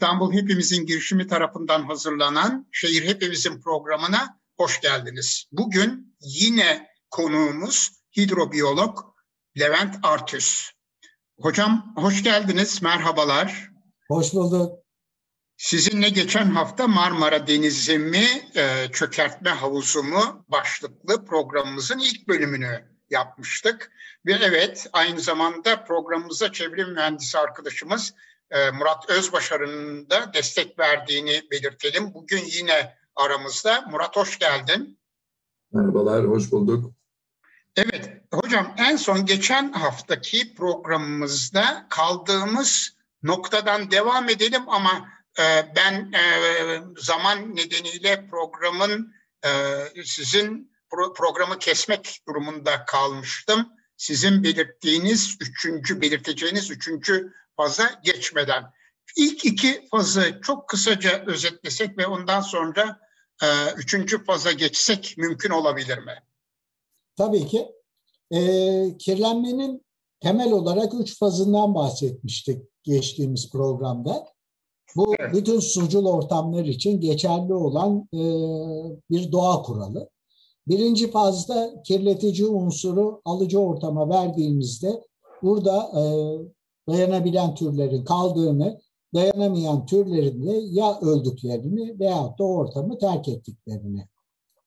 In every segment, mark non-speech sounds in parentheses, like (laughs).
İstanbul Hepimizin girişimi tarafından hazırlanan Şehir Hepimizin programına hoş geldiniz. Bugün yine konuğumuz hidrobiyolog Levent Artüs. Hocam hoş geldiniz, merhabalar. Hoş bulduk. Sizinle geçen hafta Marmara Denizimi e, çökertme havuzumu başlıklı programımızın ilk bölümünü yapmıştık. Ve evet aynı zamanda programımıza çevre mühendisi arkadaşımız Murat Özbaşar'ın da destek verdiğini belirtelim. Bugün yine aramızda. Murat hoş geldin. Merhabalar, hoş bulduk. Evet, hocam en son geçen haftaki programımızda kaldığımız noktadan devam edelim ama e, ben e, zaman nedeniyle programın e, sizin pro, programı kesmek durumunda kalmıştım. Sizin belirttiğiniz üçüncü, belirteceğiniz üçüncü faza geçmeden. İlk iki fazı çok kısaca özetlesek ve ondan sonra e, üçüncü faza geçsek mümkün olabilir mi? Tabii ki. E, kirlenmenin temel olarak üç fazından bahsetmiştik geçtiğimiz programda. Bu evet. bütün sucul ortamlar için geçerli olan e, bir doğa kuralı. Birinci fazda kirletici unsuru alıcı ortama verdiğimizde burada e, dayanabilen türlerin kaldığını, dayanamayan türlerin de ya öldüklerini veyahut da ortamı terk ettiklerini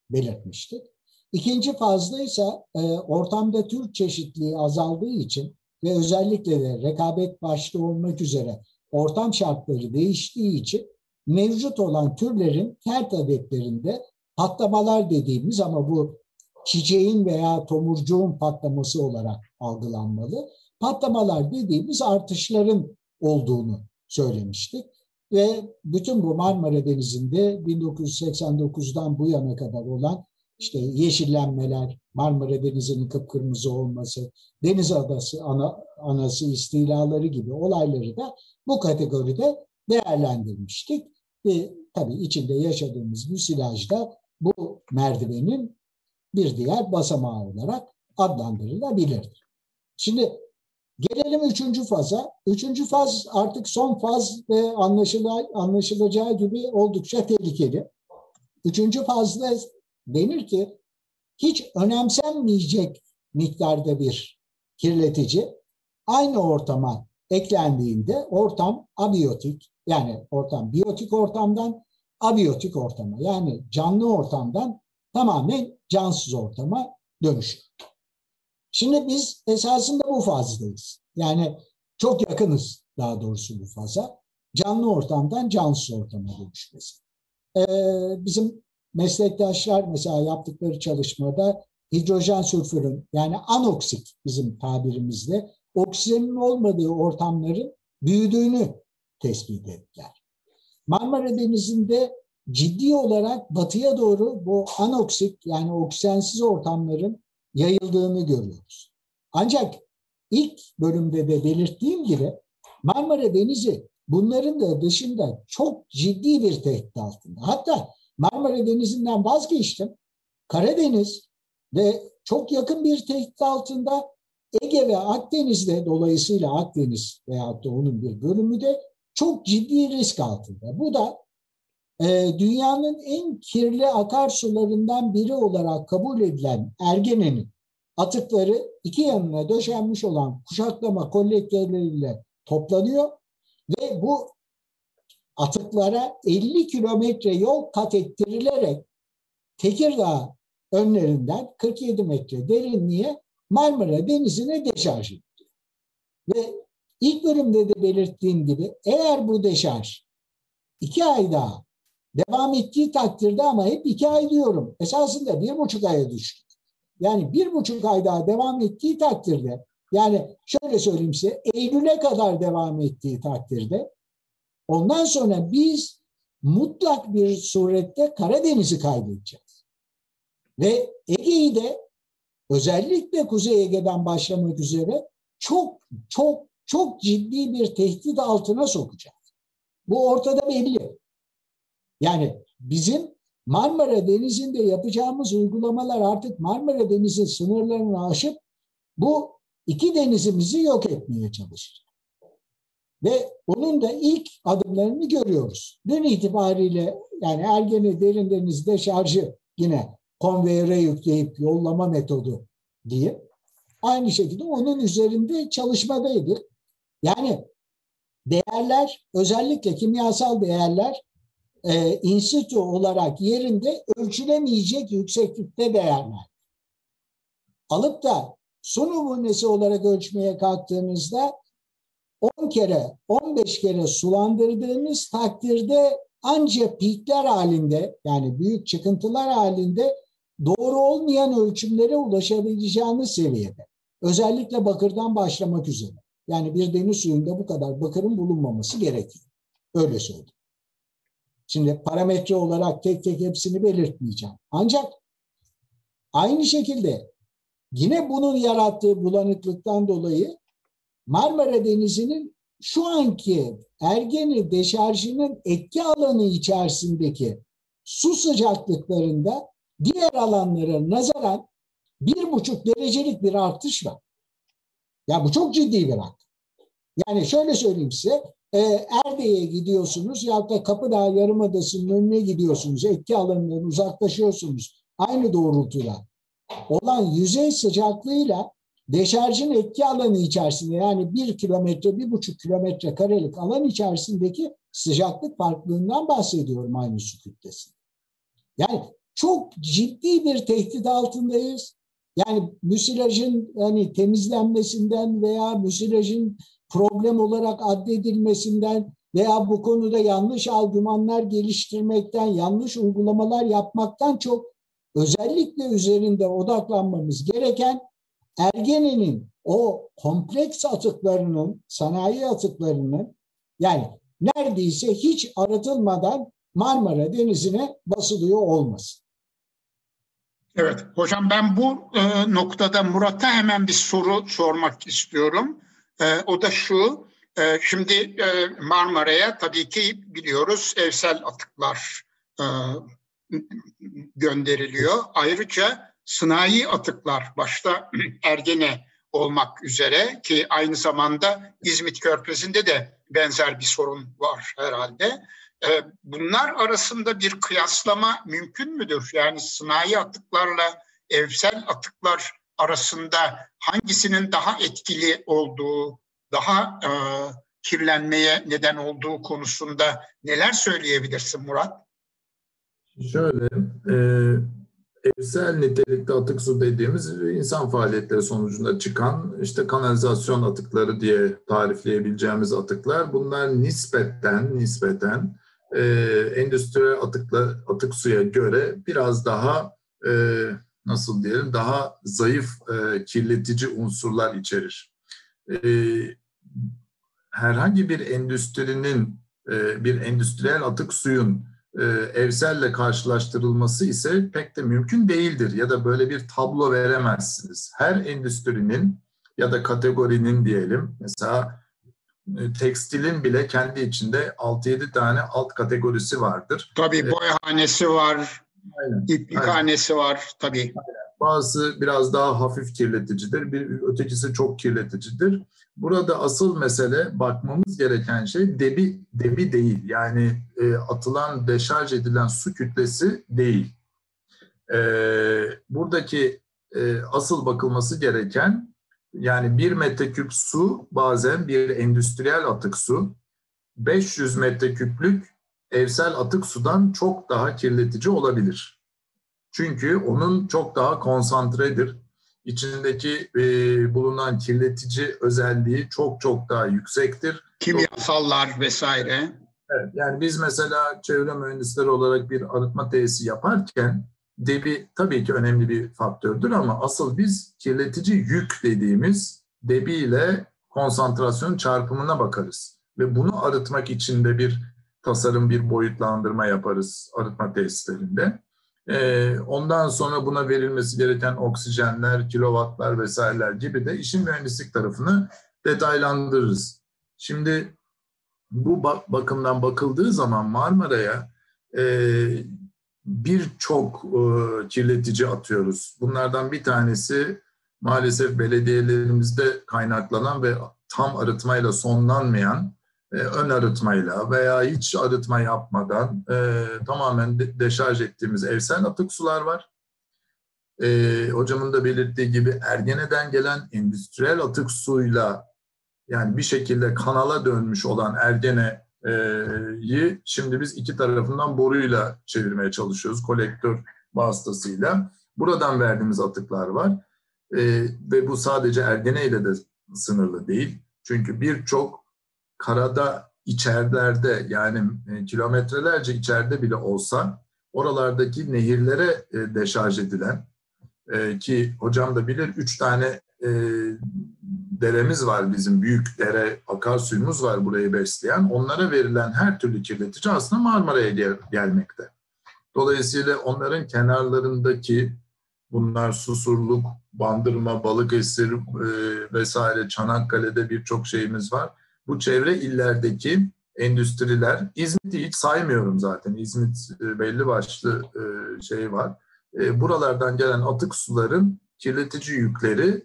belirtmiştik. İkinci fazla ise e, ortamda tür çeşitliliği azaldığı için ve özellikle de rekabet başta olmak üzere ortam şartları değiştiği için mevcut olan türlerin kert adetlerinde patlamalar dediğimiz ama bu çiçeğin veya tomurcuğun patlaması olarak algılanmalı patlamalar dediğimiz artışların olduğunu söylemiştik. Ve bütün bu Marmara Denizi'nde 1989'dan bu yana kadar olan işte yeşillenmeler, Marmara Denizi'nin kıpkırmızı olması, deniz adası, ana, anası istilaları gibi olayları da bu kategoride değerlendirmiştik. Ve tabii içinde yaşadığımız müsilajda bu merdivenin bir diğer basamağı olarak adlandırılabilir. Şimdi Gelelim üçüncü faza. Üçüncü faz artık son faz ve anlaşıla, anlaşılacağı gibi oldukça tehlikeli. Üçüncü fazda denir ki hiç önemsenmeyecek miktarda bir kirletici aynı ortama eklendiğinde ortam abiyotik yani ortam biyotik ortamdan abiyotik ortama yani canlı ortamdan tamamen cansız ortama dönüşür. Şimdi biz esasında bu fazdayız. Yani çok yakınız daha doğrusu bu faza. Canlı ortamdan cansız ortama dönüşmesi. Ee, bizim meslektaşlar mesela yaptıkları çalışmada hidrojen sülfürün yani anoksik bizim tabirimizde oksijenin olmadığı ortamların büyüdüğünü tespit ettiler. Marmara Denizi'nde ciddi olarak batıya doğru bu anoksik yani oksijensiz ortamların yayıldığını görüyoruz. Ancak ilk bölümde de belirttiğim gibi Marmara Denizi bunların da dışında çok ciddi bir tehdit altında. Hatta Marmara Denizi'nden vazgeçtim. Karadeniz ve çok yakın bir tehdit altında Ege ve Akdeniz'de dolayısıyla Akdeniz veyahut da onun bir bölümü de çok ciddi risk altında. Bu da e, dünyanın en kirli akarsularından biri olarak kabul edilen Ergene'nin atıkları iki yanına döşenmiş olan kuşaklama kolektörleriyle toplanıyor ve bu atıklara 50 kilometre yol kat ettirilerek Tekirdağ önlerinden 47 metre derinliğe Marmara Denizi'ne deşarj ediliyor. Ve ilk bölümde de belirttiğim gibi eğer bu deşarj iki ay daha devam ettiği takdirde ama hep iki ay diyorum. Esasında bir buçuk aya düştü. Yani bir buçuk ay daha devam ettiği takdirde yani şöyle söyleyeyim size Eylül'e kadar devam ettiği takdirde ondan sonra biz mutlak bir surette Karadeniz'i kaybedeceğiz. Ve Ege'yi de özellikle Kuzey Ege'den başlamak üzere çok çok çok ciddi bir tehdit altına sokacağız. Bu ortada belli. Yani bizim Marmara Denizi'nde yapacağımız uygulamalar artık Marmara Denizi sınırlarını aşıp bu iki denizimizi yok etmeye çalışacak. Ve onun da ilk adımlarını görüyoruz. Dün itibariyle yani Ergene derin denizde şarjı yine konveyöre yükleyip yollama metodu diye aynı şekilde onun üzerinde çalışmadaydık. Yani değerler özellikle kimyasal değerler e, institü olarak yerinde ölçülemeyecek yükseklikte değerler. Alıp da su numunesi olarak ölçmeye kalktığınızda 10 kere 15 kere sulandırdığınız takdirde ancak pikler halinde yani büyük çıkıntılar halinde doğru olmayan ölçümlere ulaşabileceğiniz seviyede. Özellikle bakırdan başlamak üzere. Yani bir deniz suyunda bu kadar bakırın bulunmaması gerekiyor. Öyle söyleyeyim. Şimdi parametre olarak tek tek hepsini belirtmeyeceğim. Ancak aynı şekilde yine bunun yarattığı bulanıklıktan dolayı Marmara Denizi'nin şu anki Ergeni deşarjının etki alanı içerisindeki su sıcaklıklarında diğer alanlara nazaran bir buçuk derecelik bir artış var. Ya bu çok ciddi bir rakam. Yani şöyle söyleyeyim size, e, Erde'ye gidiyorsunuz ya da Kapıdağ Yarımadası'nın önüne gidiyorsunuz, etki alanından uzaklaşıyorsunuz aynı doğrultuda. Olan yüzey sıcaklığıyla deşarjın etki alanı içerisinde yani bir kilometre, bir buçuk kilometre karelik alan içerisindeki sıcaklık farklılığından bahsediyorum aynı su kütlesinde. Yani çok ciddi bir tehdit altındayız. Yani müsilajın hani temizlenmesinden veya müsilajın problem olarak addedilmesinden veya bu konuda yanlış argümanlar geliştirmekten, yanlış uygulamalar yapmaktan çok özellikle üzerinde odaklanmamız gereken Ergene'nin o kompleks atıklarının, sanayi atıklarının yani neredeyse hiç arıtılmadan Marmara Denizi'ne basılıyor olması. Evet hocam ben bu e, noktada Murat'a hemen bir soru sormak istiyorum. E, o da şu, e, şimdi e, Marmara'ya tabii ki biliyoruz evsel atıklar gönderiliyor. Ayrıca sınai atıklar başta (clears throat) Ergene olmak üzere ki aynı zamanda İzmit Körfezi'nde de benzer bir sorun var herhalde. Bunlar arasında bir kıyaslama mümkün müdür? Yani sınai atıklarla evsel atıklar arasında hangisinin daha etkili olduğu, daha e, kirlenmeye neden olduğu konusunda neler söyleyebilirsin Murat? Şöyle, e, evsel nitelikli atık su dediğimiz insan faaliyetleri sonucunda çıkan işte kanalizasyon atıkları diye tarifleyebileceğimiz atıklar. Bunlar nispeten nispeten e, endüstriyel atıkla atık suya göre biraz daha e, nasıl diyelim daha zayıf e, kirletici unsurlar içerir. E, herhangi bir endüstrinin e, bir endüstriyel atık suyun e, evselle karşılaştırılması ise pek de mümkün değildir ya da böyle bir tablo veremezsiniz. Her endüstrinin ya da kategorinin diyelim mesela e, tekstilin bile kendi içinde 6-7 tane alt kategorisi vardır. Tabii e, boyahanesi var, aynen, iplikhanesi aynen. var tabii. Aynen. Bazı biraz daha hafif kirleticidir, bir ötekisi çok kirleticidir. Burada asıl mesele bakmamız gereken şey debi debi değil. Yani e, atılan deşarj edilen su kütlesi değil. E, buradaki e, asıl bakılması gereken yani bir metreküp su bazen bir endüstriyel atık su 500 metreküplük evsel atık sudan çok daha kirletici olabilir. Çünkü onun çok daha konsantredir içindeki e, bulunan kirletici özelliği çok çok daha yüksektir. Kimyasallar vesaire. Evet, yani biz mesela çevre mühendisleri olarak bir arıtma tesisi yaparken debi tabii ki önemli bir faktördür ama asıl biz kirletici yük dediğimiz debi ile konsantrasyon çarpımına bakarız. Ve bunu arıtmak için de bir tasarım, bir boyutlandırma yaparız arıtma tesislerinde. Ee, ondan sonra buna verilmesi gereken oksijenler, kilovatlar vesaireler gibi de işin mühendislik tarafını detaylandırırız. Şimdi bu bakımdan bakıldığı zaman Marmara'ya e, birçok e, kirletici atıyoruz. Bunlardan bir tanesi maalesef belediyelerimizde kaynaklanan ve tam arıtmayla sonlanmayan e, ön arıtmayla veya hiç arıtma yapmadan e, tamamen de, deşarj ettiğimiz evsel atık sular var. E, hocamın da belirttiği gibi Ergene'den gelen endüstriyel atık suyla yani bir şekilde kanala dönmüş olan Ergene'yi şimdi biz iki tarafından boruyla çevirmeye çalışıyoruz kolektör vasıtasıyla. Buradan verdiğimiz atıklar var. E, ve bu sadece Ergene ile de sınırlı değil. Çünkü birçok karada içerilerde yani e, kilometrelerce içeride bile olsa oralardaki nehirlere e, deşarj edilen e, ki hocam da bilir üç tane e, deremiz var bizim büyük dere akarsuyumuz var burayı besleyen onlara verilen her türlü kirletici aslında Marmara'ya gel, gelmekte. Dolayısıyla onların kenarlarındaki bunlar Susurluk, Bandırma, Balıkesir e, vesaire Çanakkale'de birçok şeyimiz var. Bu çevre illerdeki endüstriler, İzmit'i hiç saymıyorum zaten. İzmit e, belli başlı şey var. E, buralardan gelen atık suların kirletici yükleri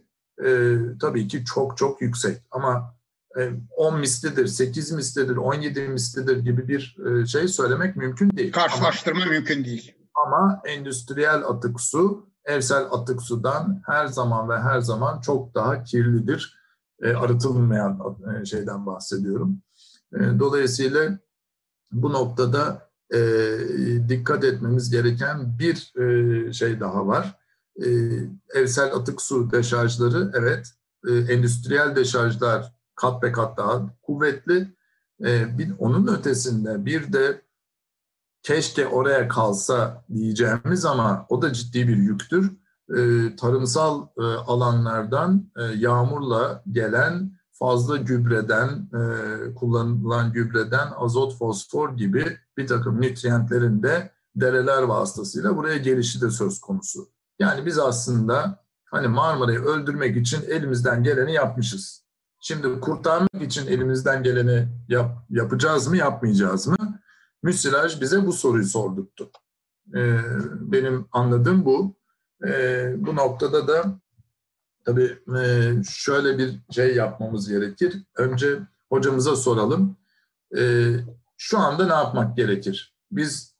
tabii ki çok çok yüksek. Ama e, 10 mislidir, 8 mislidir, 17 mislidir gibi bir şey söylemek mümkün değil. Karşılaştırma ama, mümkün değil. Ama endüstriyel atık su evsel atık sudan her zaman ve her zaman çok daha kirlidir. E, arıtılmayan e, şeyden bahsediyorum. E, dolayısıyla bu noktada e, dikkat etmemiz gereken bir e, şey daha var. E, evsel atık su deşarjları evet e, endüstriyel deşarjlar kat be kat daha kuvvetli. E, bir, onun ötesinde bir de keşke oraya kalsa diyeceğimiz ama o da ciddi bir yüktür. E, tarımsal e, alanlardan e, yağmurla gelen fazla gübreden, kullanılan gübreden azot, fosfor gibi bir takım nütriyentlerin de dereler vasıtasıyla buraya gelişi de söz konusu. Yani biz aslında hani Marmara'yı öldürmek için elimizden geleni yapmışız. Şimdi kurtarmak için elimizden geleni yap, yapacağız mı, yapmayacağız mı? Müsilaj bize bu soruyu sordurttu. E, benim anladığım bu. E, bu noktada da tabii e, şöyle bir şey yapmamız gerekir. Önce hocamıza soralım. E, şu anda ne yapmak gerekir? Biz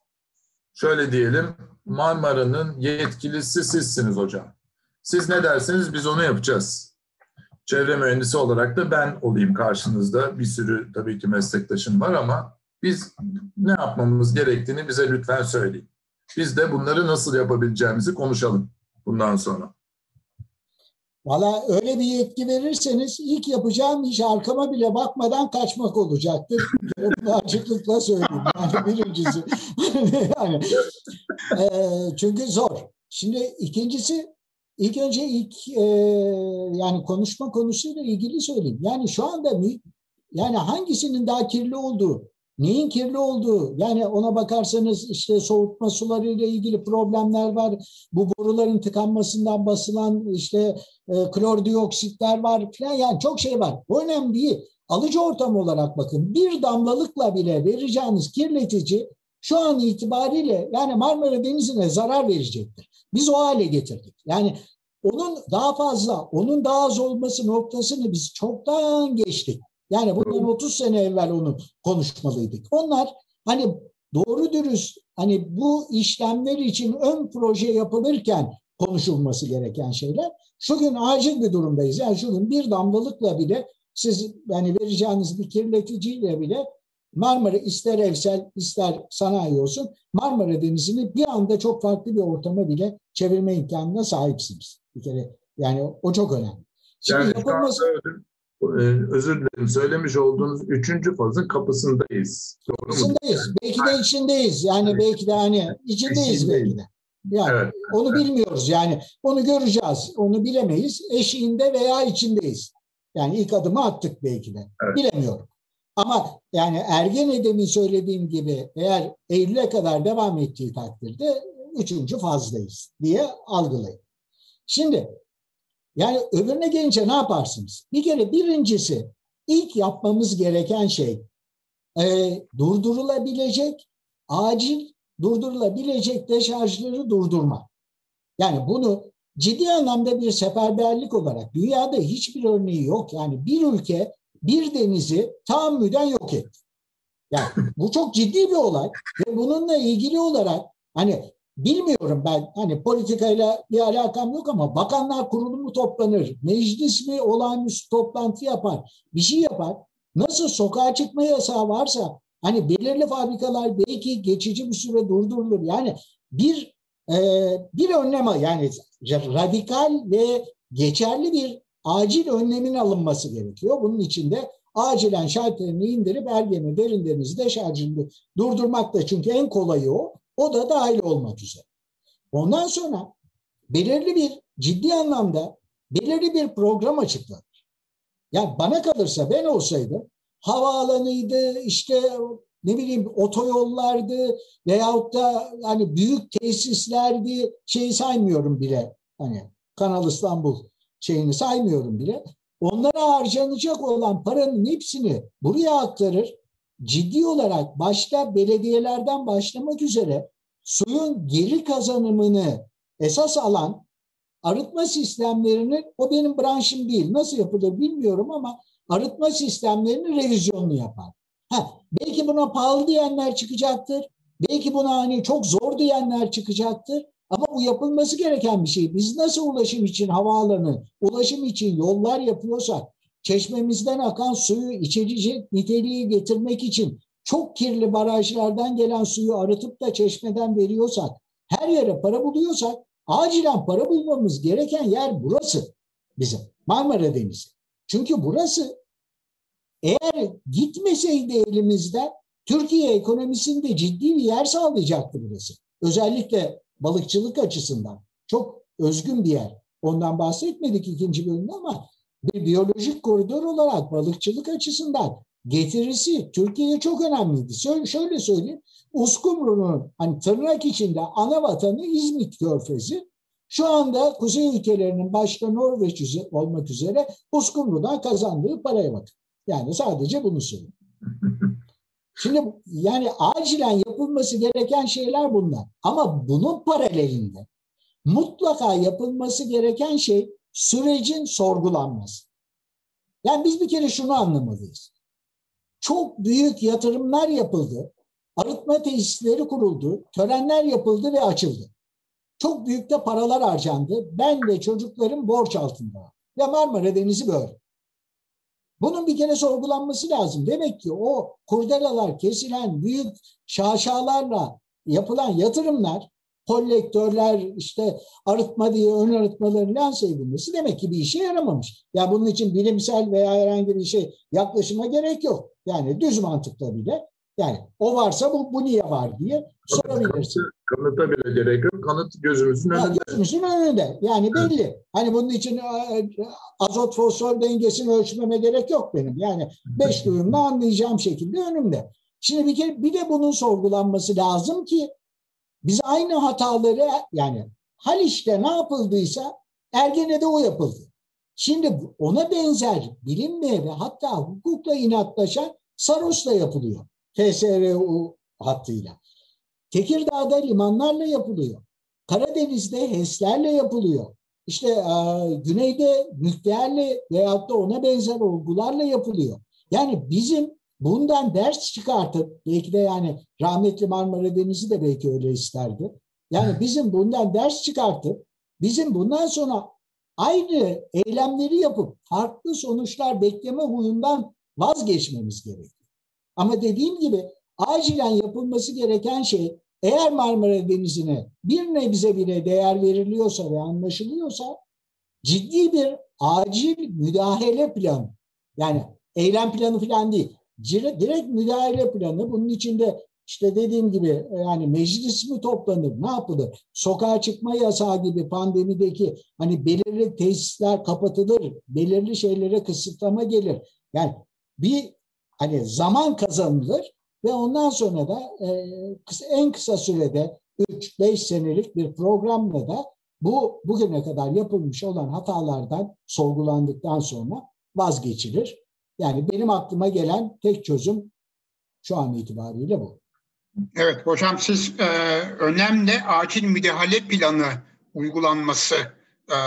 şöyle diyelim, Marmara'nın yetkilisi sizsiniz hocam. Siz ne derseniz biz onu yapacağız. Çevre mühendisi olarak da ben olayım karşınızda. Bir sürü tabii ki meslektaşım var ama biz ne yapmamız gerektiğini bize lütfen söyleyin. Biz de bunları nasıl yapabileceğimizi konuşalım bundan sonra. Valla öyle bir yetki verirseniz ilk yapacağım iş arkama bile bakmadan kaçmak olacaktır. (laughs) Bunu açıklıkla söyleyeyim. Yani birincisi. (laughs) yani, e, çünkü zor. Şimdi ikincisi ilk önce ilk e, yani konuşma konusuyla ilgili söyleyeyim. Yani şu anda yani hangisinin daha kirli olduğu Neyin kirli olduğu yani ona bakarsanız işte soğutma suları ile ilgili problemler var. Bu boruların tıkanmasından basılan işte e, klor dioksitler var falan yani çok şey var. Bu önemli değil. Alıcı ortam olarak bakın bir damlalıkla bile vereceğiniz kirletici şu an itibariyle yani Marmara Denizi'ne zarar verecektir. Biz o hale getirdik. Yani onun daha fazla, onun daha az olması noktasını biz çoktan geçtik. Yani bundan 30 sene evvel onu konuşmalıydık. Onlar hani doğru dürüst hani bu işlemler için ön proje yapılırken konuşulması gereken şeyler. Şu gün acil bir durumdayız. Yani şu gün bir damlalıkla bile siz yani vereceğiniz bir kirleticiyle bile Marmara ister evsel ister sanayi olsun Marmara Denizi'ni bir anda çok farklı bir ortama bile çevirme imkanına sahipsiniz. Bir kere yani o çok önemli. Şimdi yani yapılması... Ee, özür dilerim söylemiş olduğunuz üçüncü fazın kapısındayız. Doğru kapısındayız. Mu? Belki de içindeyiz. Yani evet. belki de hani içindeyiz, içindeyiz. belki de. Yani evet. onu bilmiyoruz yani. Onu göreceğiz. Onu bilemeyiz. Eşiğinde veya içindeyiz. Yani ilk adımı attık belki de. Evet. Bilemiyorum. Ama yani Ergene demin söylediğim gibi eğer Eylül'e kadar devam ettiği takdirde üçüncü fazdayız diye algılayın. Şimdi yani öbürüne gelince ne yaparsınız? Bir kere birincisi ilk yapmamız gereken şey e, durdurulabilecek, acil durdurulabilecek deşarjları durdurma. Yani bunu ciddi anlamda bir seferberlik olarak dünyada hiçbir örneği yok. Yani bir ülke bir denizi tahammüden yok etti. Yani bu çok ciddi bir olay ve bununla ilgili olarak hani bilmiyorum ben hani politikayla bir alakam yok ama bakanlar kurulu mu toplanır, meclis mi olağanüstü toplantı yapar, bir şey yapar. Nasıl sokağa çıkma yasağı varsa hani belirli fabrikalar belki geçici bir süre durdurulur. Yani bir e, bir önlem yani radikal ve geçerli bir acil önlemin alınması gerekiyor. Bunun için de acilen şalterini indirip Ergen'i derin denizi deşarjını durdurmak da çünkü en kolayı o. O da dahil olmak üzere. Ondan sonra belirli bir ciddi anlamda belirli bir program açıklanır. Yani bana kalırsa ben olsaydım havaalanıydı işte ne bileyim otoyollardı veyahut da hani büyük tesislerdi şeyi saymıyorum bile hani Kanal İstanbul şeyini saymıyorum bile. Onlara harcanacak olan paranın hepsini buraya aktarır. Ciddi olarak başta belediyelerden başlamak üzere suyun geri kazanımını esas alan arıtma sistemlerinin o benim branşım değil. Nasıl yapılır bilmiyorum ama arıtma sistemlerinin revizyonunu yapar. Ha, belki buna pahalı diyenler çıkacaktır. Belki buna hani çok zor diyenler çıkacaktır. Ama bu yapılması gereken bir şey. Biz nasıl ulaşım için havaalanı, ulaşım için yollar yapıyorsak, çeşmemizden akan suyu içecek niteliği getirmek için çok kirli barajlardan gelen suyu arıtıp da çeşmeden veriyorsak, her yere para buluyorsak, acilen para bulmamız gereken yer burası bizim Marmara Denizi. Çünkü burası eğer gitmeseydi elimizde Türkiye ekonomisinde ciddi bir yer sağlayacaktı burası. Özellikle balıkçılık açısından çok özgün bir yer. Ondan bahsetmedik ikinci bölümde ama bir biyolojik koridor olarak balıkçılık açısından getirisi Türkiye'ye çok önemliydi. Şöyle, şöyle söyleyeyim. Uskumru'nun hani tırnak içinde ana vatanı İzmit Körfezi. Şu anda kuzey ülkelerinin başta Norveç olmak üzere Uskumru'dan kazandığı paraya bakın. Yani sadece bunu söyleyeyim. (laughs) Şimdi yani acilen yapılması gereken şeyler bunlar. Ama bunun paralelinde mutlaka yapılması gereken şey sürecin sorgulanması. Yani biz bir kere şunu anlamalıyız. Çok büyük yatırımlar yapıldı. Arıtma tesisleri kuruldu. Törenler yapıldı ve açıldı. Çok büyük de paralar harcandı. Ben ve çocuklarım borç altında. Ve Marmara Denizi böyle. Bunun bir kere sorgulanması lazım. Demek ki o kurdelalar kesilen büyük şaşalarla yapılan yatırımlar, kolektörler, işte arıtma diye ön arıtmaların lanse edilmesi demek ki bir işe yaramamış. Ya bunun için bilimsel veya herhangi bir şey yaklaşıma gerek yok. Yani düz mantıkla bile yani o varsa bu, bu niye var diye sorabilirsin. Kanıta bile gerek yok. Kanıt gözümüzün önünde. Ya, gözümüzün önünde. Yani belli. Hani bunun için e, azot fosfor dengesini ölçmeme gerek yok benim. Yani beş duyumla anlayacağım şekilde önümde. Şimdi bir kere bir de bunun sorgulanması lazım ki biz aynı hataları yani Haliç'te ne yapıldıysa Ergene'de o yapıldı. Şimdi ona benzer bilinmeye ve hatta hukukla inatlaşan Saros'la yapılıyor. TSRU hattıyla. Tekirdağ'da limanlarla yapılıyor. Karadeniz'de HES'lerle yapılıyor. İşte e, güneyde nükleerle veyahut da ona benzer olgularla yapılıyor. Yani bizim bundan ders çıkartıp belki de yani rahmetli Marmara Denizi de belki öyle isterdi. Yani bizim bundan ders çıkartıp bizim bundan sonra aynı eylemleri yapıp farklı sonuçlar bekleme huyundan vazgeçmemiz gerekiyor. Ama dediğim gibi acilen yapılması gereken şey eğer Marmara Denizi'ne bir nebze bile değer veriliyorsa ve anlaşılıyorsa ciddi bir acil müdahale planı yani eylem planı falan değil direkt müdahale planı. Bunun içinde işte dediğim gibi yani meclis mi toplanır ne yapılır? Sokağa çıkma yasağı gibi pandemideki hani belirli tesisler kapatılır belirli şeylere kısıtlama gelir. Yani bir hani zaman kazanılır ve ondan sonra da e, en kısa sürede 3-5 senelik bir programla da bu bugüne kadar yapılmış olan hatalardan sorgulandıktan sonra vazgeçilir. Yani benim aklıma gelen tek çözüm şu an itibariyle bu. Evet hocam siz e, önemli acil müdahale planı uygulanması e,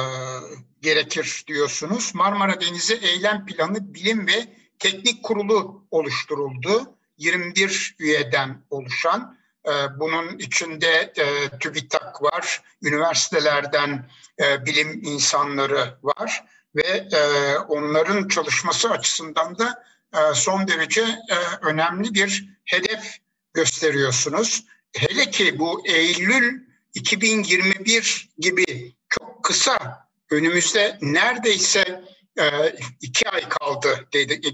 gerekir diyorsunuz. Marmara Denizi Eylem Planı Bilim ve teknik kurulu oluşturuldu. 21 üyeden oluşan. E, bunun içinde e, TÜBİTAK var, üniversitelerden e, bilim insanları var ve e, onların çalışması açısından da e, son derece e, önemli bir hedef gösteriyorsunuz. Hele ki bu Eylül 2021 gibi çok kısa önümüzde neredeyse e, iki ay kaldı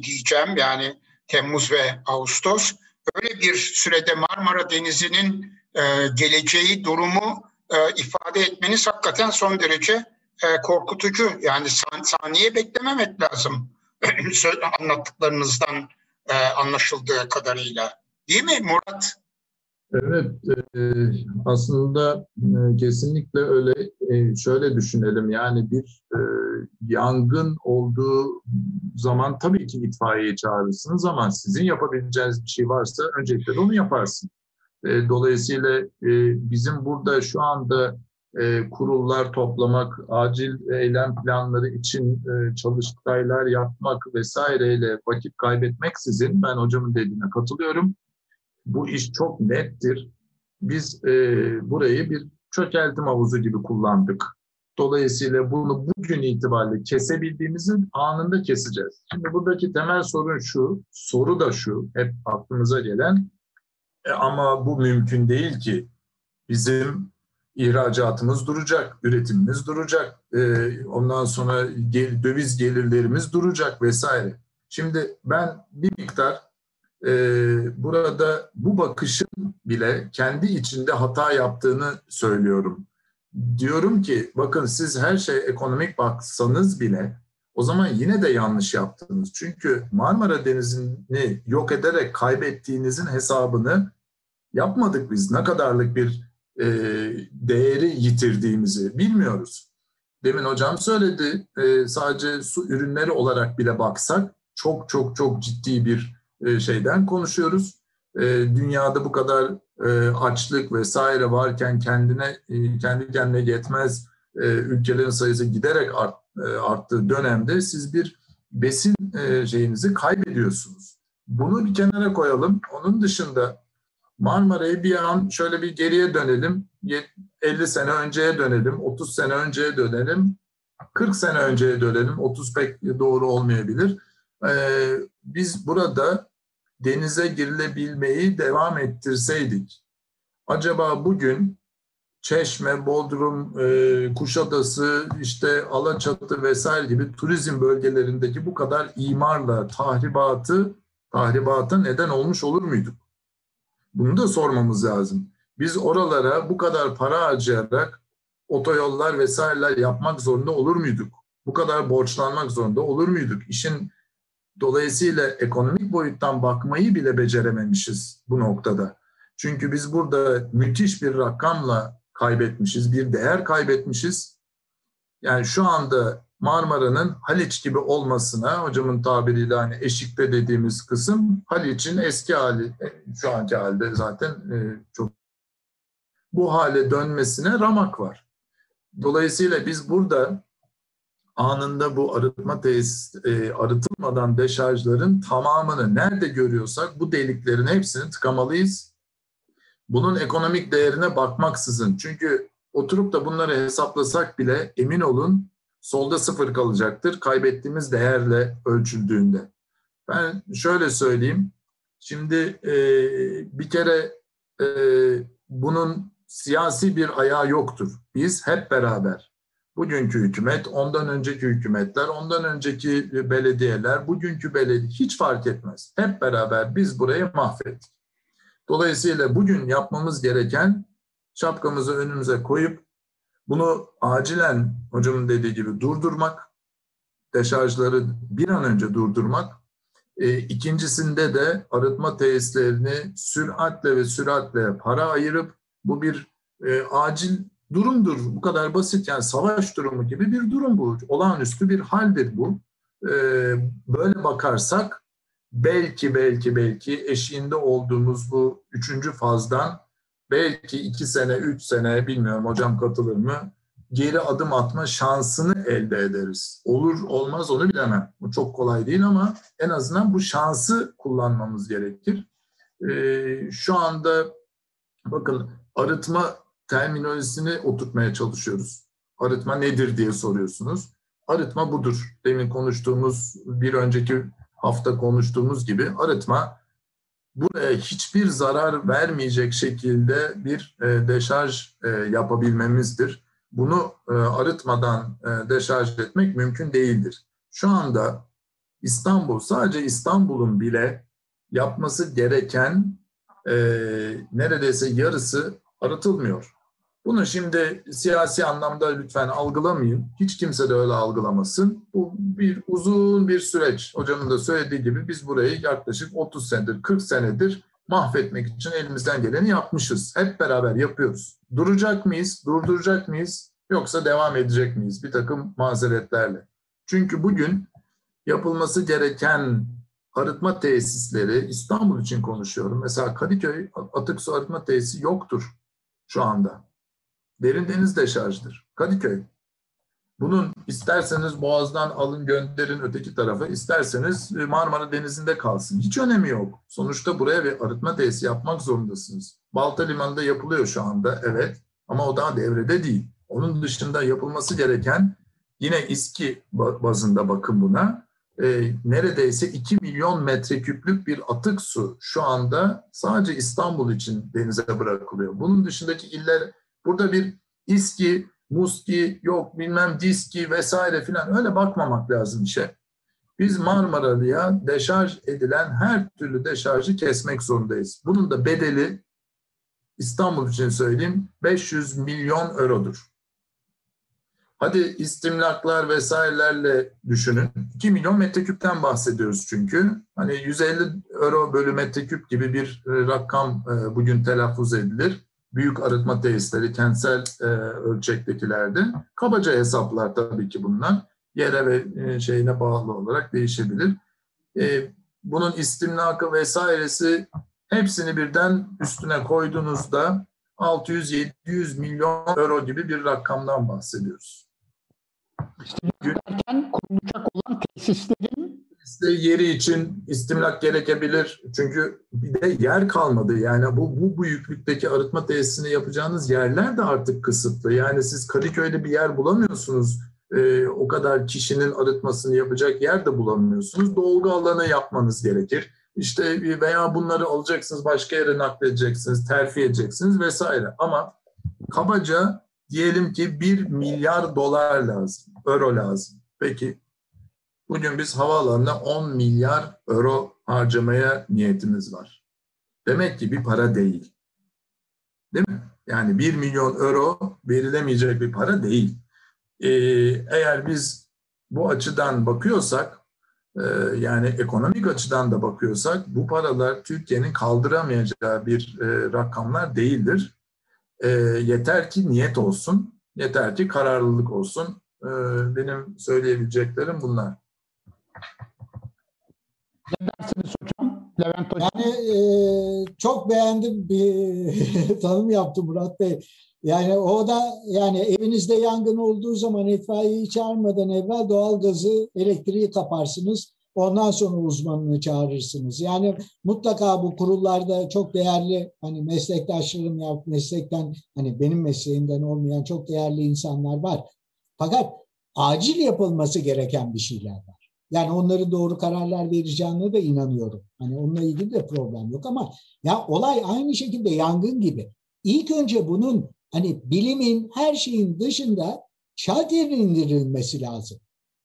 diyeceğim yani Temmuz ve Ağustos. Öyle bir sürede Marmara Denizi'nin e, geleceği durumu e, ifade etmeniz hakikaten son derece e, korkutucu. Yani san, saniye beklememek lazım (clears throat) anlattıklarınızdan e, anlaşıldığı kadarıyla. Değil mi Murat? Evet, e, aslında e, kesinlikle öyle. E, şöyle düşünelim, yani bir e, yangın olduğu zaman tabii ki itfaiyeyi çağırırsınız ama sizin yapabileceğiniz bir şey varsa öncelikle onu yaparsın. E, dolayısıyla e, bizim burada şu anda e, kurullar toplamak, acil eylem planları için e, çalıştaylar yapmak vesaireyle vakit kaybetmeksizin ben hocamın dediğine katılıyorum bu iş çok nettir. Biz e, burayı bir çökeltim havuzu gibi kullandık. Dolayısıyla bunu bugün itibariyle kesebildiğimizin anında keseceğiz. Şimdi buradaki temel sorun şu, soru da şu, hep aklımıza gelen e, ama bu mümkün değil ki. Bizim ihracatımız duracak, üretimimiz duracak, e, ondan sonra döviz gelirlerimiz duracak vesaire. Şimdi ben bir miktar e, burada bu bakışın bile kendi içinde hata yaptığını söylüyorum. Diyorum ki bakın siz her şey ekonomik baksanız bile o zaman yine de yanlış yaptınız. Çünkü Marmara Denizi'ni yok ederek kaybettiğinizin hesabını yapmadık biz. Ne kadarlık bir e, değeri yitirdiğimizi bilmiyoruz. Demin hocam söyledi e, sadece su ürünleri olarak bile baksak çok çok çok ciddi bir e, şeyden konuşuyoruz. E, dünyada bu kadar e, açlık vesaire varken kendine kendi kendine yetmez ülkelerin sayısı giderek art, arttığı dönemde siz bir besin şeyinizi kaybediyorsunuz. Bunu bir kenara koyalım. Onun dışında Marmara'yı bir an şöyle bir geriye dönelim. 50 sene önceye dönelim, 30 sene önceye dönelim, 40 sene önceye dönelim. 30 pek doğru olmayabilir. Biz burada denize girilebilmeyi devam ettirseydik, acaba bugün Çeşme, Bodrum, e, Kuşadası, işte Alaçatı vesaire gibi turizm bölgelerindeki bu kadar imarla tahribatı tahribata neden olmuş olur muyduk? Bunu da sormamız lazım. Biz oralara bu kadar para harcayarak otoyollar vesaireler yapmak zorunda olur muyduk? Bu kadar borçlanmak zorunda olur muyduk? İşin Dolayısıyla ekonomik boyuttan bakmayı bile becerememişiz bu noktada. Çünkü biz burada müthiş bir rakamla kaybetmişiz, bir değer kaybetmişiz. Yani şu anda Marmara'nın Haliç gibi olmasına, hocamın tabiriyle hani eşikte dediğimiz kısım Haliç'in eski hali, e, şu anki halde zaten e, çok bu hale dönmesine ramak var. Dolayısıyla biz burada anında bu arıtma tesis e, arıtılmadan deşarjların tamamını nerede görüyorsak bu deliklerin hepsini tıkamalıyız. Bunun ekonomik değerine bakmaksızın çünkü oturup da bunları hesaplasak bile emin olun solda sıfır kalacaktır kaybettiğimiz değerle ölçüldüğünde. Ben şöyle söyleyeyim. Şimdi e, bir kere e, bunun siyasi bir ayağı yoktur. Biz hep beraber Bugünkü hükümet, ondan önceki hükümetler, ondan önceki belediyeler, bugünkü belediye hiç fark etmez. Hep beraber biz burayı mahvettik. Dolayısıyla bugün yapmamız gereken şapkamızı önümüze koyup bunu acilen hocamın dediği gibi durdurmak, deşarjları bir an önce durdurmak. E, ikincisinde de arıtma tesislerini süratle ve süratle para ayırıp bu bir e, acil durumdur. Bu kadar basit yani savaş durumu gibi bir durum bu. Olağanüstü bir haldir bu. Ee, böyle bakarsak belki belki belki eşiğinde olduğumuz bu üçüncü fazdan belki iki sene, üç sene bilmiyorum hocam katılır mı? geri adım atma şansını elde ederiz. Olur olmaz onu bilemem. Bu çok kolay değil ama en azından bu şansı kullanmamız gerekir. Ee, şu anda bakın arıtma terminolojisini oturtmaya çalışıyoruz. Arıtma nedir diye soruyorsunuz. Arıtma budur. Demin konuştuğumuz, bir önceki hafta konuştuğumuz gibi arıtma buraya hiçbir zarar vermeyecek şekilde bir e, deşarj e, yapabilmemizdir. Bunu e, arıtmadan e, deşarj etmek mümkün değildir. Şu anda İstanbul, sadece İstanbul'un bile yapması gereken e, neredeyse yarısı arıtılmıyor. Bunu şimdi siyasi anlamda lütfen algılamayın. Hiç kimse de öyle algılamasın. Bu bir uzun bir süreç. Hocamın da söylediği gibi biz burayı yaklaşık 30 senedir, 40 senedir mahvetmek için elimizden geleni yapmışız. Hep beraber yapıyoruz. Duracak mıyız, durduracak mıyız yoksa devam edecek miyiz bir takım mazeretlerle? Çünkü bugün yapılması gereken arıtma tesisleri İstanbul için konuşuyorum. Mesela Kadıköy atık su arıtma tesisi yoktur şu anda. Derin deniz deşarjdır. Kadıköy. Bunun isterseniz Boğaz'dan alın gönderin öteki tarafa, isterseniz Marmara Denizi'nde kalsın. Hiç önemi yok. Sonuçta buraya bir arıtma tesisi yapmak zorundasınız. Balta Limanı'nda yapılıyor şu anda, evet. Ama o daha devrede değil. Onun dışında yapılması gereken yine İSKİ bazında bakın buna. E, neredeyse 2 milyon metreküplük bir atık su şu anda sadece İstanbul için denize bırakılıyor. Bunun dışındaki iller Burada bir iski, muski, yok bilmem diski vesaire filan öyle bakmamak lazım işe. Biz Marmaralı'ya deşarj edilen her türlü deşarjı kesmek zorundayız. Bunun da bedeli İstanbul için söyleyeyim 500 milyon eurodur. Hadi istimlaklar vesairelerle düşünün. 2 milyon metreküpten bahsediyoruz çünkü. Hani 150 euro bölü metreküp gibi bir rakam e, bugün telaffuz edilir büyük arıtma tesisleri kentsel e, ölçektekilerde kabaca hesaplar tabii ki bunlar yere ve e, şeyine bağlı olarak değişebilir. E, bunun istimlakı vesairesi hepsini birden üstüne koyduğunuzda 600-700 milyon euro gibi bir rakamdan bahsediyoruz. İstimlak kurulacak olan tesislerin de yeri için istimlak gerekebilir. Çünkü bir de yer kalmadı. Yani bu, bu büyüklükteki arıtma tesisini yapacağınız yerler de artık kısıtlı. Yani siz Kadıköy'de bir yer bulamıyorsunuz. Ee, o kadar kişinin arıtmasını yapacak yer de bulamıyorsunuz. Dolgu alanı yapmanız gerekir. İşte veya bunları alacaksınız başka yere nakledeceksiniz, terfi edeceksiniz vesaire. Ama kabaca diyelim ki bir milyar dolar lazım, euro lazım. Peki Bugün biz havaalanına 10 milyar euro harcamaya niyetimiz var. Demek ki bir para değil. Değil mi? Yani 1 milyon euro verilemeyecek bir para değil. Ee, eğer biz bu açıdan bakıyorsak, e, yani ekonomik açıdan da bakıyorsak bu paralar Türkiye'nin kaldıramayacağı bir e, rakamlar değildir. E, yeter ki niyet olsun, yeter ki kararlılık olsun. E, benim söyleyebileceklerim bunlar. Ne dersiniz hocam? Levent Hocam. Yani e, çok beğendim bir (laughs) tanım yaptı Murat Bey. Yani o da yani evinizde yangın olduğu zaman itfaiyeyi çağırmadan evvel doğal gazı, elektriği kaparsınız. Ondan sonra uzmanını çağırırsınız. Yani mutlaka bu kurullarda çok değerli hani meslektaşlarım ya meslekten hani benim mesleğimden olmayan çok değerli insanlar var. Fakat acil yapılması gereken bir şeyler var. Yani onların doğru kararlar vereceğine de inanıyorum. Hani onunla ilgili de problem yok ama ya olay aynı şekilde yangın gibi. İlk önce bunun hani bilimin her şeyin dışında şalterin indirilmesi lazım.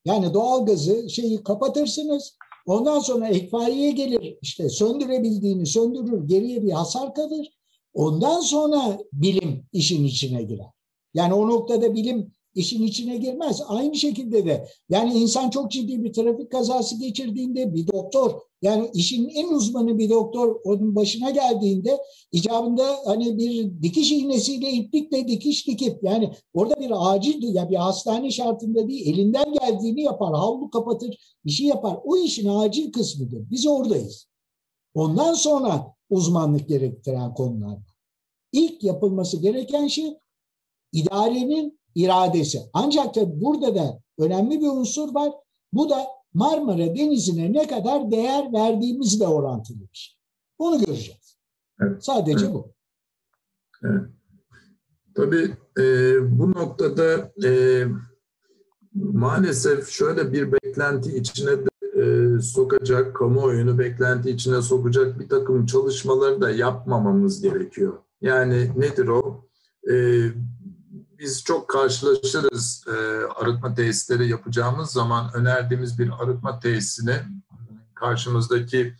Yani doğalgazı şeyi kapatırsınız. Ondan sonra itfaiye gelir işte söndürebildiğini söndürür geriye bir hasar kalır. Ondan sonra bilim işin içine girer. Yani o noktada bilim işin içine girmez. Aynı şekilde de yani insan çok ciddi bir trafik kazası geçirdiğinde bir doktor yani işin en uzmanı bir doktor onun başına geldiğinde icabında hani bir dikiş iğnesiyle iplikle dikiş dikip yani orada bir acil ya bir hastane şartında değil elinden geldiğini yapar. Havlu kapatır bir şey yapar. O işin acil kısmıdır. Biz oradayız. Ondan sonra uzmanlık gerektiren konular İlk yapılması gereken şey idarenin iradesi. Ancak da burada da önemli bir unsur var. Bu da Marmara Denizi'ne ne kadar değer verdiğimizle orantılı bir şey. Onu göreceğiz. Evet. Sadece evet. bu. Evet. Tabii e, bu noktada e, maalesef şöyle bir beklenti içine de, e, sokacak, kamuoyunu beklenti içine sokacak bir takım çalışmaları da yapmamamız gerekiyor. Yani nedir o? E, biz çok karşılaşırız e, arıtma tesisleri yapacağımız zaman önerdiğimiz bir arıtma tesisine karşımızdaki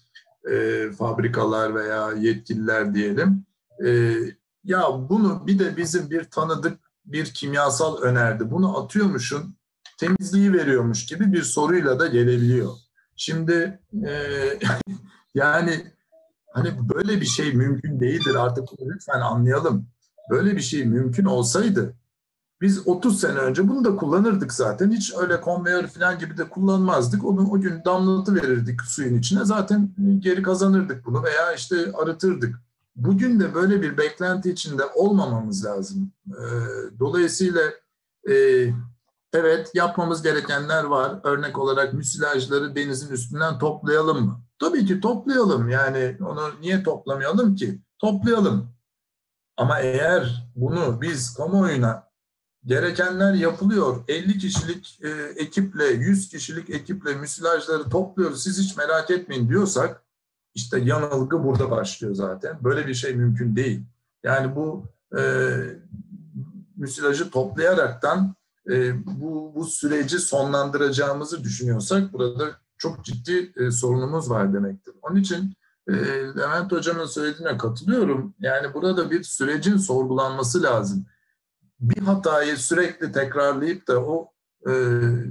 e, fabrikalar veya yetkililer diyelim e, ya bunu bir de bizim bir tanıdık bir kimyasal önerdi. Bunu atıyormuşun temizliği veriyormuş gibi bir soruyla da gelebiliyor. Şimdi e, (laughs) yani hani böyle bir şey mümkün değildir artık lütfen anlayalım. Böyle bir şey mümkün olsaydı biz 30 sene önce bunu da kullanırdık zaten. Hiç öyle konveyör falan gibi de kullanmazdık. Onu o gün damlatı verirdik suyun içine. Zaten geri kazanırdık bunu veya işte arıtırdık. Bugün de böyle bir beklenti içinde olmamamız lazım. Ee, dolayısıyla e, evet yapmamız gerekenler var. Örnek olarak müsilajları denizin üstünden toplayalım mı? Tabii ki toplayalım. Yani onu niye toplamayalım ki? Toplayalım. Ama eğer bunu biz kamuoyuna gerekenler yapılıyor. 50 kişilik e, ekiple, 100 kişilik ekiple müsilajları topluyoruz. Siz hiç merak etmeyin diyorsak işte yanılgı burada başlıyor zaten. Böyle bir şey mümkün değil. Yani bu e, müsilajı toplayaraktan e, bu, bu süreci sonlandıracağımızı düşünüyorsak burada çok ciddi e, sorunumuz var demektir. Onun için e, Levent Hocam'ın söylediğine katılıyorum. Yani burada bir sürecin sorgulanması lazım. Bir hatayı sürekli tekrarlayıp da o e,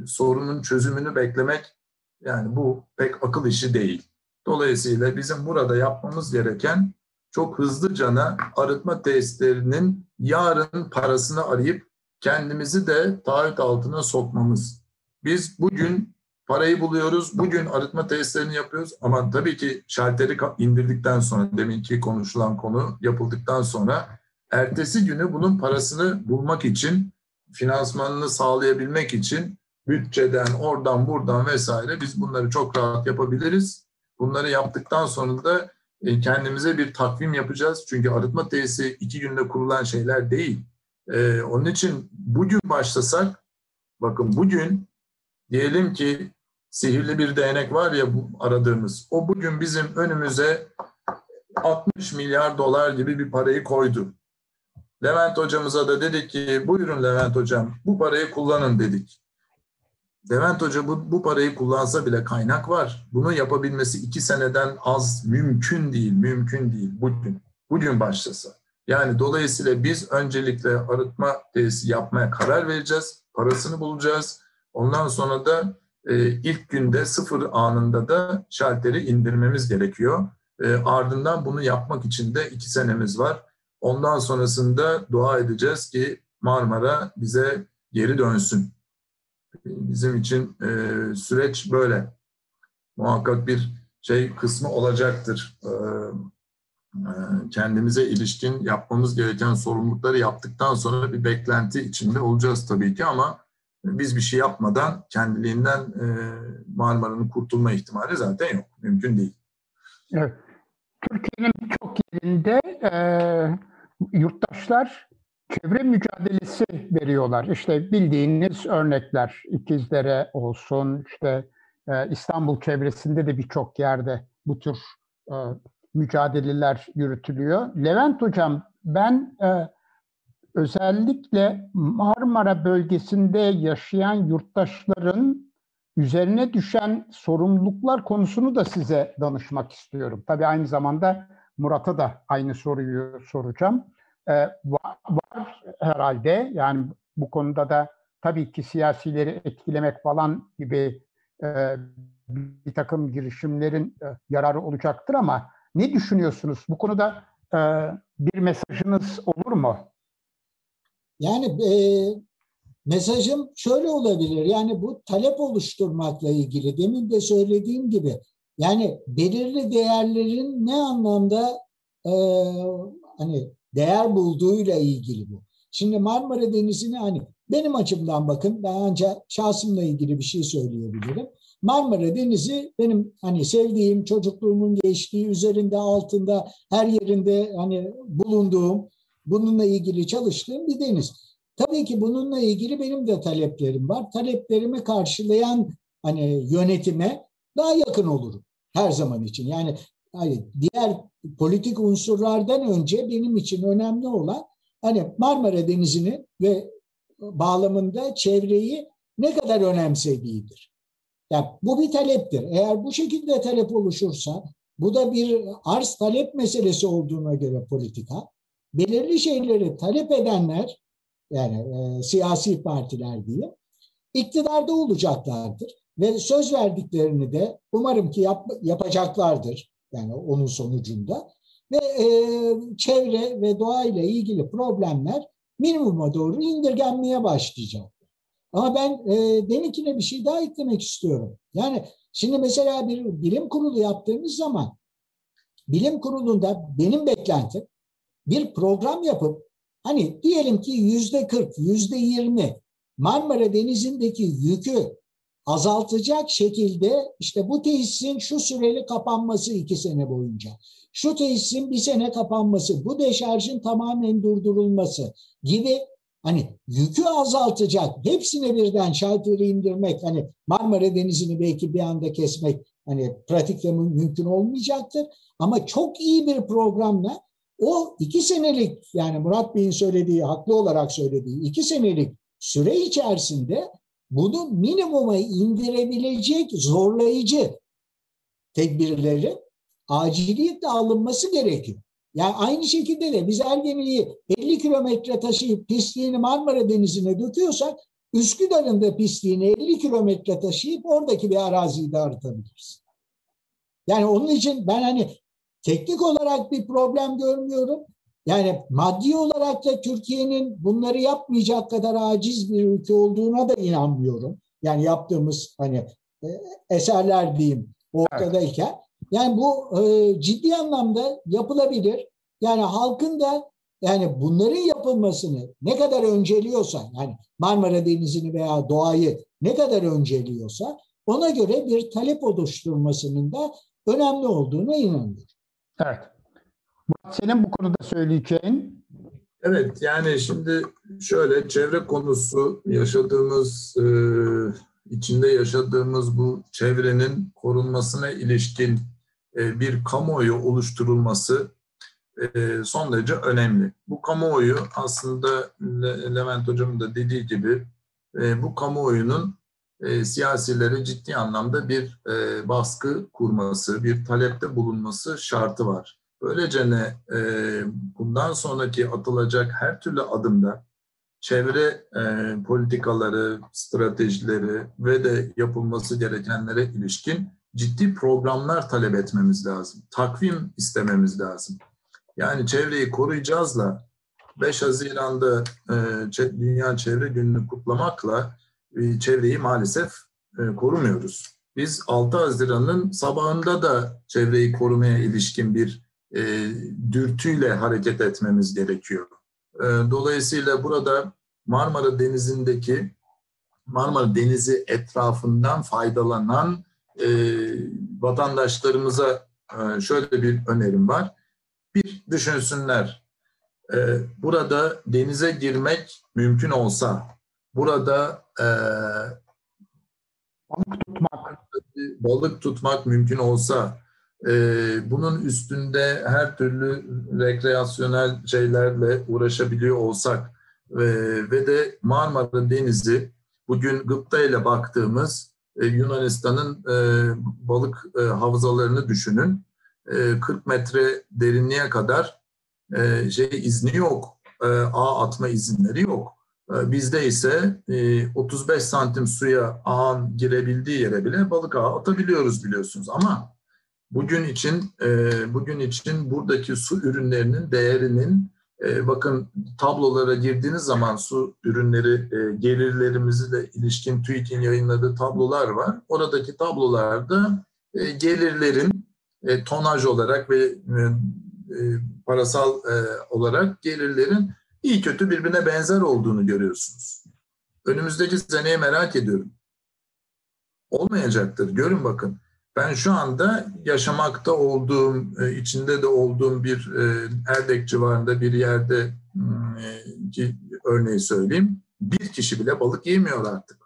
sorunun çözümünü beklemek yani bu pek akıl işi değil. Dolayısıyla bizim burada yapmamız gereken çok hızlıcana arıtma testlerinin yarın parasını arayıp kendimizi de taahhüt altına sokmamız. Biz bugün parayı buluyoruz, bugün arıtma testlerini yapıyoruz ama tabii ki şalteri indirdikten sonra, deminki konuşulan konu yapıldıktan sonra ertesi günü bunun parasını bulmak için, finansmanını sağlayabilmek için bütçeden, oradan, buradan vesaire biz bunları çok rahat yapabiliriz. Bunları yaptıktan sonra da e, kendimize bir takvim yapacağız. Çünkü arıtma tesisi iki günde kurulan şeyler değil. Ee, onun için bugün başlasak, bakın bugün diyelim ki sihirli bir değnek var ya bu aradığımız. O bugün bizim önümüze 60 milyar dolar gibi bir parayı koydu. Levent hocamıza da dedik ki buyurun Levent hocam bu parayı kullanın dedik. Levent Hoca bu, bu parayı kullansa bile kaynak var. Bunu yapabilmesi iki seneden az mümkün değil, mümkün değil bugün. Bugün başlasa. Yani dolayısıyla biz öncelikle arıtma tesisi yapmaya karar vereceğiz. Parasını bulacağız. Ondan sonra da e, ilk günde sıfır anında da şalteri indirmemiz gerekiyor. E, ardından bunu yapmak için de iki senemiz var. Ondan sonrasında dua edeceğiz ki Marmara bize geri dönsün bizim için e, süreç böyle. Muhakkak bir şey kısmı olacaktır. E, e, kendimize ilişkin yapmamız gereken sorumlulukları yaptıktan sonra bir beklenti içinde olacağız tabii ki ama biz bir şey yapmadan kendiliğinden e, Marmara'nın kurtulma ihtimali zaten yok. Mümkün değil. Evet. Türkiye'nin birçok yerinde e, yurttaşlar çevre mücadelesi veriyorlar. İşte bildiğiniz örnekler İkizlere olsun, işte e, İstanbul çevresinde de birçok yerde bu tür e, mücadeleler yürütülüyor. Levent Hocam ben e, özellikle Marmara bölgesinde yaşayan yurttaşların üzerine düşen sorumluluklar konusunu da size danışmak istiyorum. Tabii aynı zamanda Murat'a da aynı soruyu soracağım e, var, var herhalde. Yani bu konuda da tabii ki siyasileri etkilemek falan gibi e, bir takım girişimlerin e, yararı olacaktır ama ne düşünüyorsunuz? Bu konuda e, bir mesajınız olur mu? Yani e, mesajım şöyle olabilir. Yani bu talep oluşturmakla ilgili demin de söylediğim gibi yani belirli değerlerin ne anlamda e, hani değer bulduğuyla ilgili bu. Şimdi Marmara Denizi'ni hani benim açımdan bakın ben ancak şahsımla ilgili bir şey söyleyebilirim. Marmara Denizi benim hani sevdiğim, çocukluğumun geçtiği, üzerinde, altında, her yerinde hani bulunduğum, bununla ilgili çalıştığım bir deniz. Tabii ki bununla ilgili benim de taleplerim var. Taleplerimi karşılayan hani yönetime daha yakın olurum her zaman için. Yani hani diğer politik unsurlardan önce benim için önemli olan hani Marmara Denizi'ni ve bağlamında çevreyi ne kadar önemsediğidir. Yani bu bir taleptir. Eğer bu şekilde talep oluşursa bu da bir arz talep meselesi olduğuna göre politika belirli şeyleri talep edenler yani e, siyasi partiler diye iktidarda olacaklardır ve söz verdiklerini de umarım ki yap, yapacaklardır yani onun sonucunda ve e, çevre ve doğayla ilgili problemler minimuma doğru indirgenmeye başlayacak. Ama ben e, deminkine bir şey daha eklemek istiyorum. Yani şimdi mesela bir bilim kurulu yaptığımız zaman bilim kurulunda benim beklentim bir program yapıp hani diyelim ki yüzde 40, yüzde 20 Marmara Denizi'ndeki yükü azaltacak şekilde işte bu tesisin şu süreli kapanması iki sene boyunca, şu tesisin bir sene kapanması, bu deşarjın tamamen durdurulması gibi hani yükü azaltacak, hepsine birden şalteri indirmek, hani Marmara Denizi'ni belki bir anda kesmek hani pratikte mümkün olmayacaktır. Ama çok iyi bir programla o iki senelik yani Murat Bey'in söylediği, haklı olarak söylediği iki senelik süre içerisinde bunu minimuma indirebilecek zorlayıcı tedbirleri aciliyetle alınması gerekiyor. Yani aynı şekilde de biz Ergeni'yi 50 kilometre taşıyıp pisliğini Marmara Denizi'ne döküyorsak Üsküdar'ın da pisliğini 50 kilometre taşıyıp oradaki bir araziyi de arıtabiliriz. Yani onun için ben hani teknik olarak bir problem görmüyorum. Yani maddi olarak da Türkiye'nin bunları yapmayacak kadar aciz bir ülke olduğuna da inanmıyorum. Yani yaptığımız hani e, eserler diyeyim ortadayken. Yani bu e, ciddi anlamda yapılabilir. Yani halkın da yani bunların yapılmasını ne kadar önceliyorsa yani Marmara Denizi'ni veya doğayı ne kadar önceliyorsa ona göre bir talep oluşturmasının da önemli olduğuna inanıyorum. Evet. Senin bu konuda söyleyeceğin? Evet yani şimdi şöyle çevre konusu yaşadığımız e, içinde yaşadığımız bu çevrenin korunmasına ilişkin e, bir kamuoyu oluşturulması e, son derece önemli. Bu kamuoyu aslında Levent Hocam'ın da dediği gibi e, bu kamuoyunun siyasilere ciddi anlamda bir baskı kurması, bir talepte bulunması şartı var. Böylece ne bundan sonraki atılacak her türlü adımda çevre politikaları, stratejileri ve de yapılması gerekenlere ilişkin ciddi programlar talep etmemiz lazım. Takvim istememiz lazım. Yani çevreyi koruyacağızla 5 Haziran'da e, Dünya Çevre Günü'nü kutlamakla e, çevreyi maalesef e, korumuyoruz. Biz 6 Haziran'ın sabahında da çevreyi korumaya ilişkin bir e, dürtüyle hareket etmemiz gerekiyor. E, dolayısıyla burada Marmara Denizi'ndeki Marmara Denizi etrafından faydalanan e, vatandaşlarımıza e, şöyle bir önerim var. Bir düşünsünler, e, burada denize girmek mümkün olsa, burada e, balık tutmak balık tutmak mümkün olsa, bunun üstünde her türlü rekreasyonel şeylerle uğraşabiliyor olsak ve, ve de Marmara Denizi bugün gıpta ile baktığımız e, Yunanistan'ın e, balık e, havzalarını düşünün. 40 metre derinliğe kadar şey izni yok. ağ atma izinleri yok. Bizde ise 35 santim suya ağın girebildiği yere bile balık ağı atabiliyoruz biliyorsunuz. Ama bugün için bugün için buradaki su ürünlerinin değerinin e, bakın tablolara girdiğiniz zaman su ürünleri e, gelirlerimizle ilişkin TÜİK'in yayınladığı tablolar var. Oradaki tablolarda e, gelirlerin e, tonaj olarak ve e, e parasal e, olarak gelirlerin iyi kötü birbirine benzer olduğunu görüyorsunuz. Önümüzdeki seneyi merak ediyorum. Olmayacaktır. Görün bakın. Ben şu anda yaşamakta olduğum, e, içinde de olduğum bir e, Erdek civarında bir yerde hmm, ki örneği söyleyeyim. Bir kişi bile balık yemiyor artık.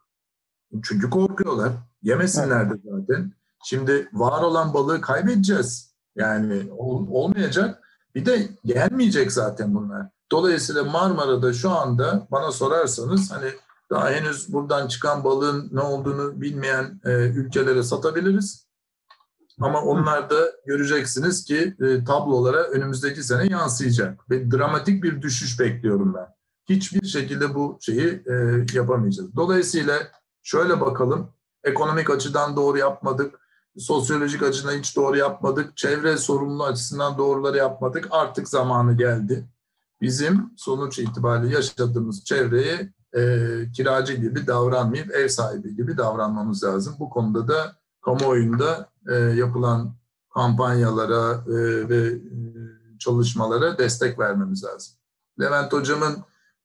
Çünkü korkuyorlar. Yemesinler de zaten. Şimdi var olan balığı kaybedeceğiz. Yani ol, olmayacak. Bir de gelmeyecek zaten bunlar. Dolayısıyla Marmara'da şu anda bana sorarsanız hani daha henüz buradan çıkan balığın ne olduğunu bilmeyen e, ülkelere satabiliriz. Ama onlar da göreceksiniz ki e, tablolara önümüzdeki sene yansıyacak. Ve dramatik bir düşüş bekliyorum ben. Hiçbir şekilde bu şeyi e, yapamayacağız. Dolayısıyla şöyle bakalım. Ekonomik açıdan doğru yapmadık. Sosyolojik açıdan hiç doğru yapmadık. Çevre sorumluluğu açısından doğruları yapmadık. Artık zamanı geldi. Bizim sonuç itibariyle yaşadığımız çevreye e, kiracı gibi davranmayıp ev sahibi gibi davranmamız lazım. Bu konuda da kamuoyunda e, yapılan kampanyalara e, ve e, çalışmalara destek vermemiz lazım. Levent Hocam'ın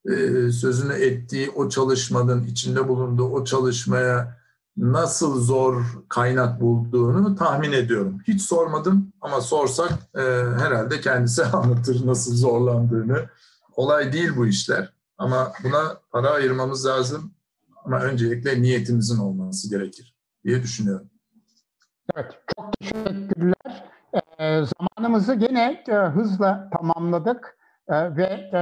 e, sözünü ettiği o çalışmanın, içinde bulunduğu o çalışmaya nasıl zor kaynak bulduğunu tahmin ediyorum. Hiç sormadım ama sorsak e, herhalde kendisi (laughs) anlatır nasıl zorlandığını. Kolay değil bu işler ama buna para ayırmamız lazım. Ama öncelikle niyetimizin olması gerekir diye düşünüyorum. Evet, çok teşekkürler. E, zamanımızı gene e, hızla tamamladık e, ve e,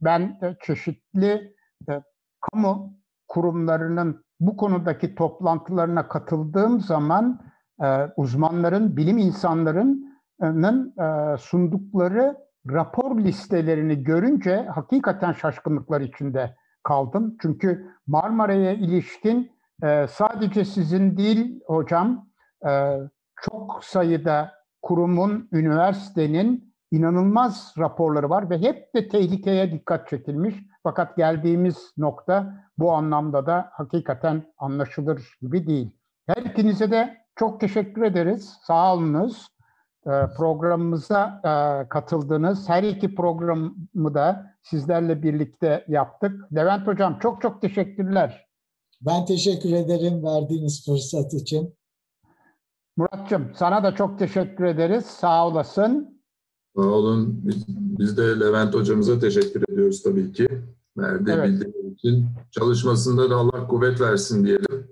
ben e, çeşitli e, kamu kurumlarının bu konudaki toplantılarına katıldığım zaman e, uzmanların, bilim insanlarının e, sundukları rapor listelerini görünce hakikaten şaşkınlıklar içinde kaldım. Çünkü Marmara'ya ilişkin e, sadece sizin değil hocam, çok sayıda kurumun, üniversitenin inanılmaz raporları var ve hep de tehlikeye dikkat çekilmiş. Fakat geldiğimiz nokta bu anlamda da hakikaten anlaşılır gibi değil. Her ikinize de çok teşekkür ederiz. Sağ olunuz. Ee, programımıza e, katıldınız. Her iki programı da sizlerle birlikte yaptık. Levent Hocam çok çok teşekkürler. Ben teşekkür ederim verdiğiniz fırsat için. Muratçım sana da çok teşekkür ederiz. Sağ olasın. Sağ olun. Biz, biz de Levent hocamıza teşekkür ediyoruz tabii ki. Verdiği evet. bildiği için. Çalışmasında da Allah kuvvet versin diyelim.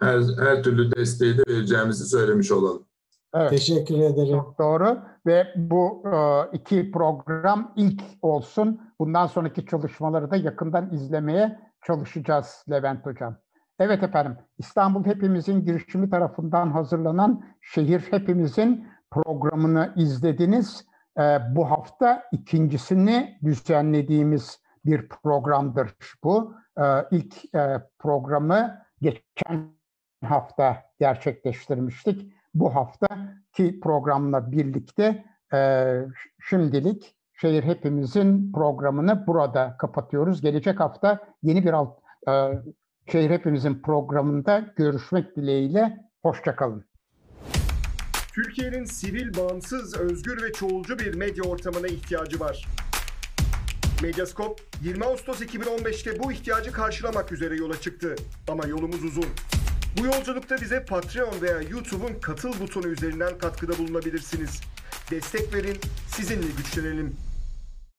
Her, her türlü desteği de vereceğimizi söylemiş olalım. Evet. Teşekkür ederim. Çok doğru ve bu e, iki program ilk olsun. Bundan sonraki çalışmaları da yakından izlemeye çalışacağız Levent Hocam. Evet efendim, İstanbul Hepimizin girişimi tarafından hazırlanan Şehir Hepimizin programını izlediniz. Ee, bu hafta ikincisini düzenlediğimiz bir programdır bu. Ee, ilk e, programı geçen hafta gerçekleştirmiştik. Bu haftaki programla birlikte e, şimdilik Şehir Hepimizin programını burada kapatıyoruz. Gelecek hafta yeni bir alt, e, Şehir Hepimizin programında görüşmek dileğiyle. Hoşçakalın. Türkiye'nin sivil, bağımsız, özgür ve çoğulcu bir medya ortamına ihtiyacı var. Medyaskop 20 Ağustos 2015'te bu ihtiyacı karşılamak üzere yola çıktı. Ama yolumuz uzun. Bu yolculukta bize Patreon veya YouTube'un katıl butonu üzerinden katkıda bulunabilirsiniz. Destek verin, sizinle güçlenelim.